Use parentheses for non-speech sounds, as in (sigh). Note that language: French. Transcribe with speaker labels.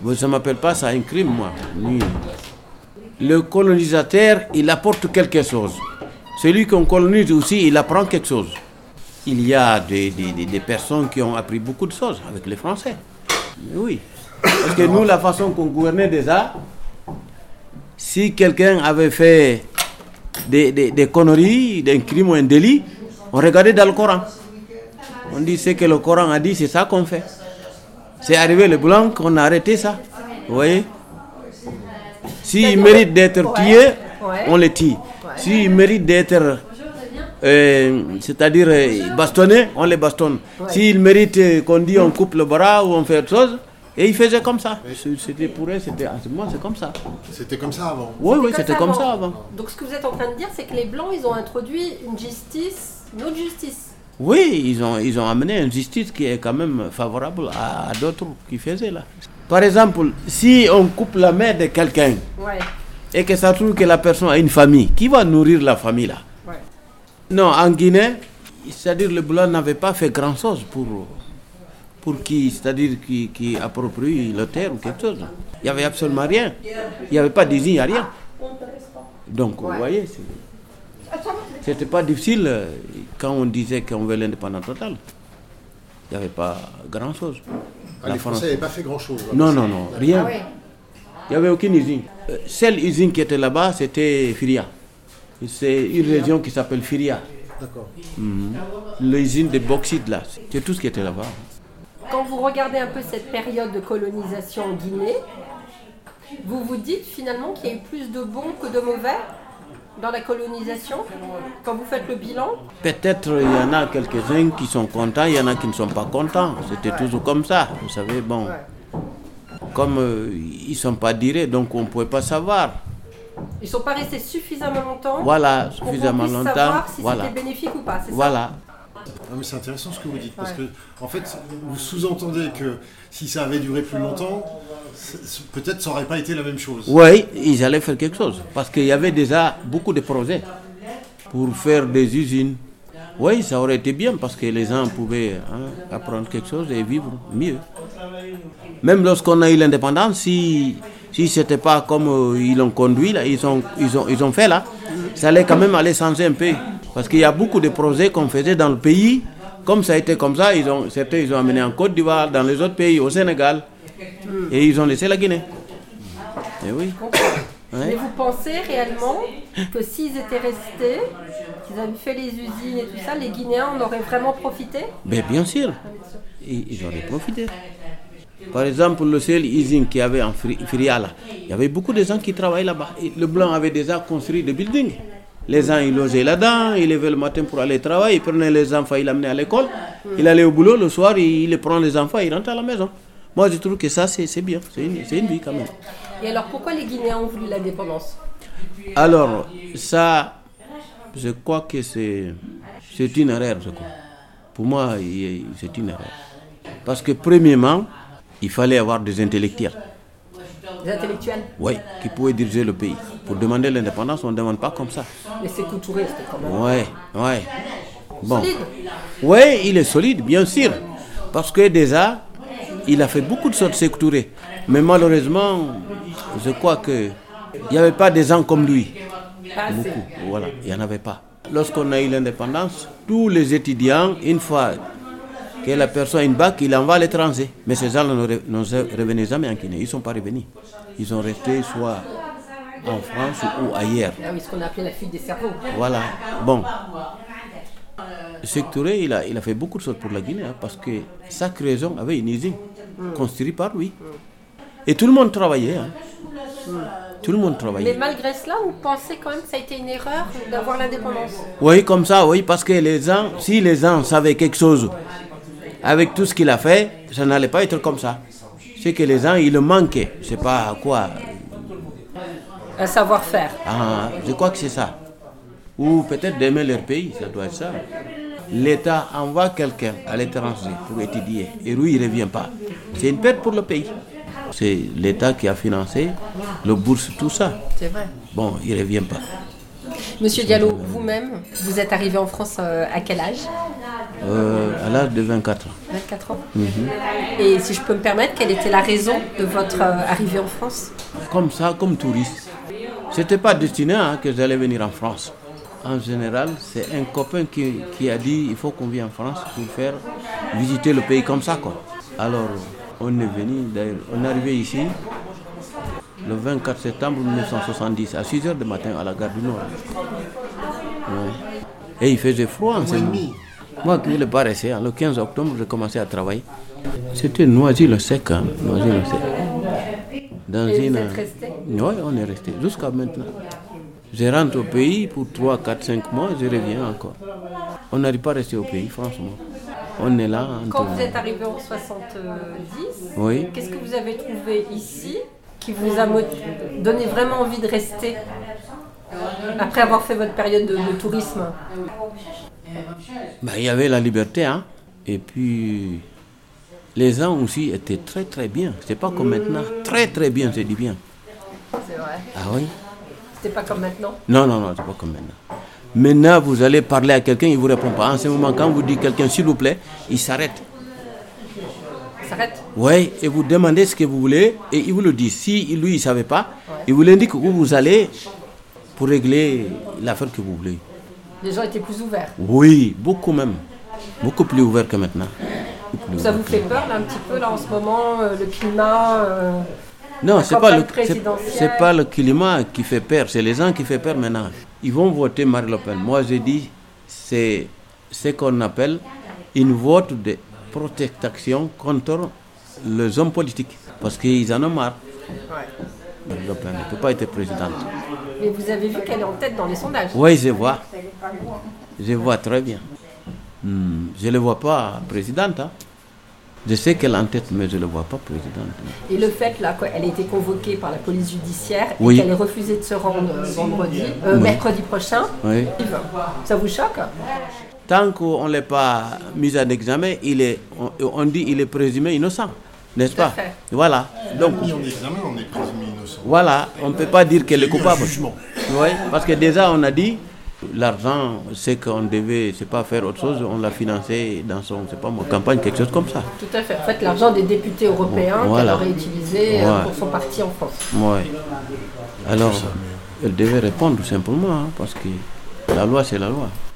Speaker 1: Bon, ça ne m'appelle pas ça un crime, moi. Le colonisateur, il apporte quelque chose. Celui qu'on colonise aussi, il apprend quelque chose. Il y a des, personnes qui ont appris beaucoup de choses avec les Français. Oui. Parce que nous, la façon qu'on gouvernait déjà, si quelqu'un avait fait des, des, des conneries, un crime ou un délit, on regardait dans le Coran. On dit ce que le Coran a dit, c'est ça qu'on fait. C'est arrivé le blanc qu'on a arrêté ça. Vous voyez? S'il mérite d'être tué,
Speaker 2: Ouais.
Speaker 1: on le tue. S'il mérite d'être, euh, c'est-à-dire euh, bastonné, on le bastonne. S'il mérite euh, qu'on dit on coupe le bras ou on fait autre chose, et il faisait comme ça. C'était pour eux, c'était en ce moment, c'est comme ça.
Speaker 3: C'était comme ça avant.
Speaker 1: Oui, oui, c'était comme ça avant.
Speaker 2: Donc ce que vous êtes en train de dire, c'est que les Blancs, ils ont introduit une justice, une autre justice.
Speaker 1: Oui, ils ont, ils ont amené une justice qui est quand même favorable à, à d'autres qui faisaient là. Par exemple, si on coupe la main de quelqu'un
Speaker 2: Ouais.
Speaker 1: et que ça trouve que la personne a une famille, qui va nourrir la famille là?
Speaker 2: Ouais.
Speaker 1: Non, en Guinée, c'est-à-dire le blanc n'avait pas fait grand-chose pour, pour qui, c'est-à-dire qui, qui approprie le terre ou quelque chose. Il n'y avait absolument rien. Il n'y avait pas d'usine, il n'y a rien. Donc, vous voyez, c'était pas difficile euh, quand on disait qu'on veut l'indépendance totale. Il n'y avait pas grand-chose.
Speaker 3: Ah,
Speaker 1: La
Speaker 3: les
Speaker 1: France-
Speaker 3: Français n'avaient pas fait grand-chose.
Speaker 1: Non, non, non, rien.
Speaker 2: Ah.
Speaker 1: Il n'y avait aucune usine. Euh, Seule usine qui était là-bas, c'était Firia. C'est une région qui s'appelle Firia.
Speaker 3: D'accord.
Speaker 1: L'usine de bauxite, là. C'est tout ce qui était là-bas.
Speaker 2: Quand vous regardez un peu cette période de colonisation en Guinée, vous vous dites finalement qu'il y a eu plus de bons que de mauvais? Dans la colonisation Quand vous faites le bilan
Speaker 1: Peut-être il y en a quelques-uns qui sont contents, il y en a qui ne sont pas contents. C'était toujours comme ça. Vous savez, bon. Comme euh, ils ne sont pas dirés, donc on ne pouvait pas savoir.
Speaker 2: Ils ne sont pas restés suffisamment longtemps
Speaker 1: Voilà,
Speaker 2: pour qu'on
Speaker 1: suffisamment
Speaker 2: puisse
Speaker 1: longtemps.
Speaker 2: savoir si
Speaker 1: Voilà.
Speaker 2: c'était bénéfique ou pas, c'est ça
Speaker 1: Voilà.
Speaker 3: Ah, mais c'est intéressant ce que vous dites, parce que, en fait, vous sous-entendez que si ça avait duré plus longtemps, peut-être ça n'aurait pas été la même chose.
Speaker 1: Oui, ils allaient faire quelque chose. Parce qu'il y avait déjà beaucoup de projets pour faire des usines. Oui, ça aurait été bien parce que les gens pouvaient hein, apprendre quelque chose et vivre mieux. Même lorsqu'on a eu l'indépendance, si, si ce n'était pas comme euh, ils l'ont conduit, là, ils, ont, ils, ont, ils ont fait là, ça allait quand même aller changer un peu. Parce qu'il y a beaucoup de projets qu'on faisait dans le pays. Comme ça a été comme ça, ils ont, certains ils ont amené en Côte d'Ivoire, dans les autres pays, au Sénégal. Et ils ont laissé la Guinée. Et oui. (coughs)
Speaker 2: Mais vous pensez réellement que s'ils étaient restés, qu'ils avaient fait les usines et tout ça, les Guinéens en auraient vraiment profité?
Speaker 1: Ben, bien sûr, ils, auraient profité. Par exemple, le seul usine qu'il y avait en Fri- Firia, là, il y avait beaucoup de gens qui travaillaient là-bas. Le blanc avait déjà construit des buildings. Les gens, ils logeaient là-dedans, ils levaient le matin pour aller travailler, ils prenaient les enfants, ils l'amenaient à l'école, il allait au boulot, le soir, il, il prend les enfants, il rentre à la maison. Moi, je trouve que ça, c'est bien, c'est une, une vie quand même.
Speaker 2: Et alors pourquoi les Guinéens ont voulu l'indépendance?
Speaker 1: Alors, ça, je crois que c'est une erreur, je crois. Pour moi, c'est une erreur. Parce que, premièrement, il fallait avoir des intellectuels,
Speaker 2: Les intellectuels
Speaker 1: oui, qui pouvaient diriger le pays. Pour demander l'indépendance, on ne demande pas comme ça.
Speaker 2: Mais c'est c'était quand même
Speaker 1: Ouais, ouais. Bon.
Speaker 2: solide.
Speaker 1: Oui, il est solide, bien sûr. Parce que déjà, il a fait beaucoup de choses, Sékou Touré. Mais malheureusement, je crois qu'il n'y avait pas des gens comme lui.
Speaker 2: Pas assez.
Speaker 1: Beaucoup, voilà, il n'y en avait pas. Lorsqu'on a eu l'indépendance, tous les étudiants, une fois que la personne a une bac, il envoie à l'étranger. Mais ces gens ne re- ne revenaient jamais en Guinée, ils ne sont pas revenus. Ils sont restés soit en France ou ailleurs.
Speaker 2: Ah oui, ce qu'on a appelé la fuite des cerveaux.
Speaker 1: Voilà. Bon. Sékou Touré, il a, il a fait beaucoup de choses pour la Guinée, hein, parce que chaque région avait une usine construite par lui. Et tout le monde travaillait. hein. Tout le monde
Speaker 2: Mais
Speaker 1: travaillait.
Speaker 2: malgré cela, vous pensez quand même que ça a été une erreur d'avoir l'indépendance?
Speaker 1: Oui, comme ça, oui, parce que les gens, si les gens savaient quelque chose avec tout ce qu'il a fait, ça n'allait pas être comme ça. C'est que les gens, il le manquait. Je sais pas quoi.
Speaker 2: Un savoir-faire.
Speaker 1: Ah, je crois que c'est ça. Ou peut-être d'aimer leur pays, ça doit être ça. L'État envoie quelqu'un à l'étranger pour étudier et lui, il ne revient pas. C'est une perte pour le pays. C'est l'État qui a financé le bourse, tout ça.
Speaker 2: C'est vrai.
Speaker 1: Bon, il ne revient pas.
Speaker 2: Monsieur Diallo, vous-même, vous êtes arrivé en France euh, à quel âge?
Speaker 1: Euh, À l'âge de 24 ans.
Speaker 2: 24 ans. Et si je peux me permettre, quelle était la raison de votre euh, arrivée en France?
Speaker 1: Comme ça, comme touriste. C'était pas destiné hein, que j'allais venir en France. En général, c'est un copain qui, qui a dit il faut qu'on vienne en France pour faire visiter le pays comme ça. Quoi. Alors, on est venu, d'ailleurs, on est arrivé ici le 24 septembre 1970 à 6 h du matin à la gare du Nord. Ouais. Et il faisait froid en ce moment. Moi qui ne voulais pas rester, le 15 octobre, j'ai commencé à travailler. C'était Noisy-le-Sec. Hein, Noisy-le-Sec. Dans
Speaker 2: Et
Speaker 1: une...
Speaker 2: vous êtes resté?
Speaker 1: Oui, on est resté jusqu'à maintenant. Je rentre au pays pour 3, 4, 5 mois, je reviens encore. On n'arrive pas à rester au pays, franchement. On est là.
Speaker 2: Quand vous êtes arrivé en 70,
Speaker 1: Oui.
Speaker 2: qu'est-ce que vous avez trouvé ici qui vous a donné vraiment envie de rester après avoir fait votre période de, de tourisme?
Speaker 1: Bah, il y avait la liberté, hein. Et puis, les gens aussi étaient très très bien. C'est pas comme maintenant. Très très bien, je dis bien.
Speaker 2: C'est vrai.
Speaker 1: Ah oui?
Speaker 2: C'était pas comme maintenant?
Speaker 1: Non, non, non, c'est pas comme maintenant. Maintenant, vous allez parler à quelqu'un, il vous répond pas. En ce moment, quand vous dites quelqu'un, s'il vous plaît, il s'arrête.
Speaker 2: Ça s'arrête?
Speaker 1: Oui, et vous demandez ce que vous voulez, et il vous le dit. Si lui, il ne savait pas, il vous l'indique où vous allez pour régler l'affaire que vous voulez.
Speaker 2: Les gens étaient plus ouverts.
Speaker 1: Oui, beaucoup même. Beaucoup plus ouvert que maintenant. Plus
Speaker 2: Ça vous fait peur là un petit peu là en ce moment, euh, le climat euh,
Speaker 1: Non, c'est pas, le, c'est- pas le climat qui fait peur, c'est les gens qui font peur maintenant. Ils vont voter Marine Le Pen. Moi, je dis, c'est ce qu'on appelle une vote de protection contre les hommes politiques. Parce qu'ils en ont marre. Marine Le Pen ne peut pas être présidente.
Speaker 2: Mais vous avez vu qu'elle est en tête dans les sondages.
Speaker 1: Oui, je vois. Je vois très bien. Hmm, je ne le vois pas présidente. hein. Je sais qu'elle est en tête, mais je ne le vois pas présidente.
Speaker 2: Et le fait là qu'elle a été convoquée par la police judiciaire
Speaker 1: Oui.
Speaker 2: et qu'elle ait refusé de se rendre euh, vendredi, euh, mercredi prochain,
Speaker 1: Oui.
Speaker 2: ça vous choque?
Speaker 1: Tant qu'on ne l'a pas mis en examen, il est, on, on dit qu'il est présumé innocent, n'est-ce pas?
Speaker 2: fait.
Speaker 1: Voilà. Donc,
Speaker 3: examen, on est présumé innocent.
Speaker 1: voilà, on ne peut pas dire qu'elle est
Speaker 3: Il
Speaker 1: coupable. Oui, parce que déjà, on a dit, l'argent, c'est qu'on devait, c'est pas faire autre chose, on l'a financé dans son, c'est pas moi, campagne, quelque chose comme ça.
Speaker 2: Tout à fait. En fait, l'argent des députés européens
Speaker 1: Voilà.
Speaker 2: qu'elle aurait utilisé euh,
Speaker 1: Ouais.
Speaker 2: pour son parti en France.
Speaker 1: Oui. Alors, elle devait répondre simplement, hein, parce que la loi, c'est la loi.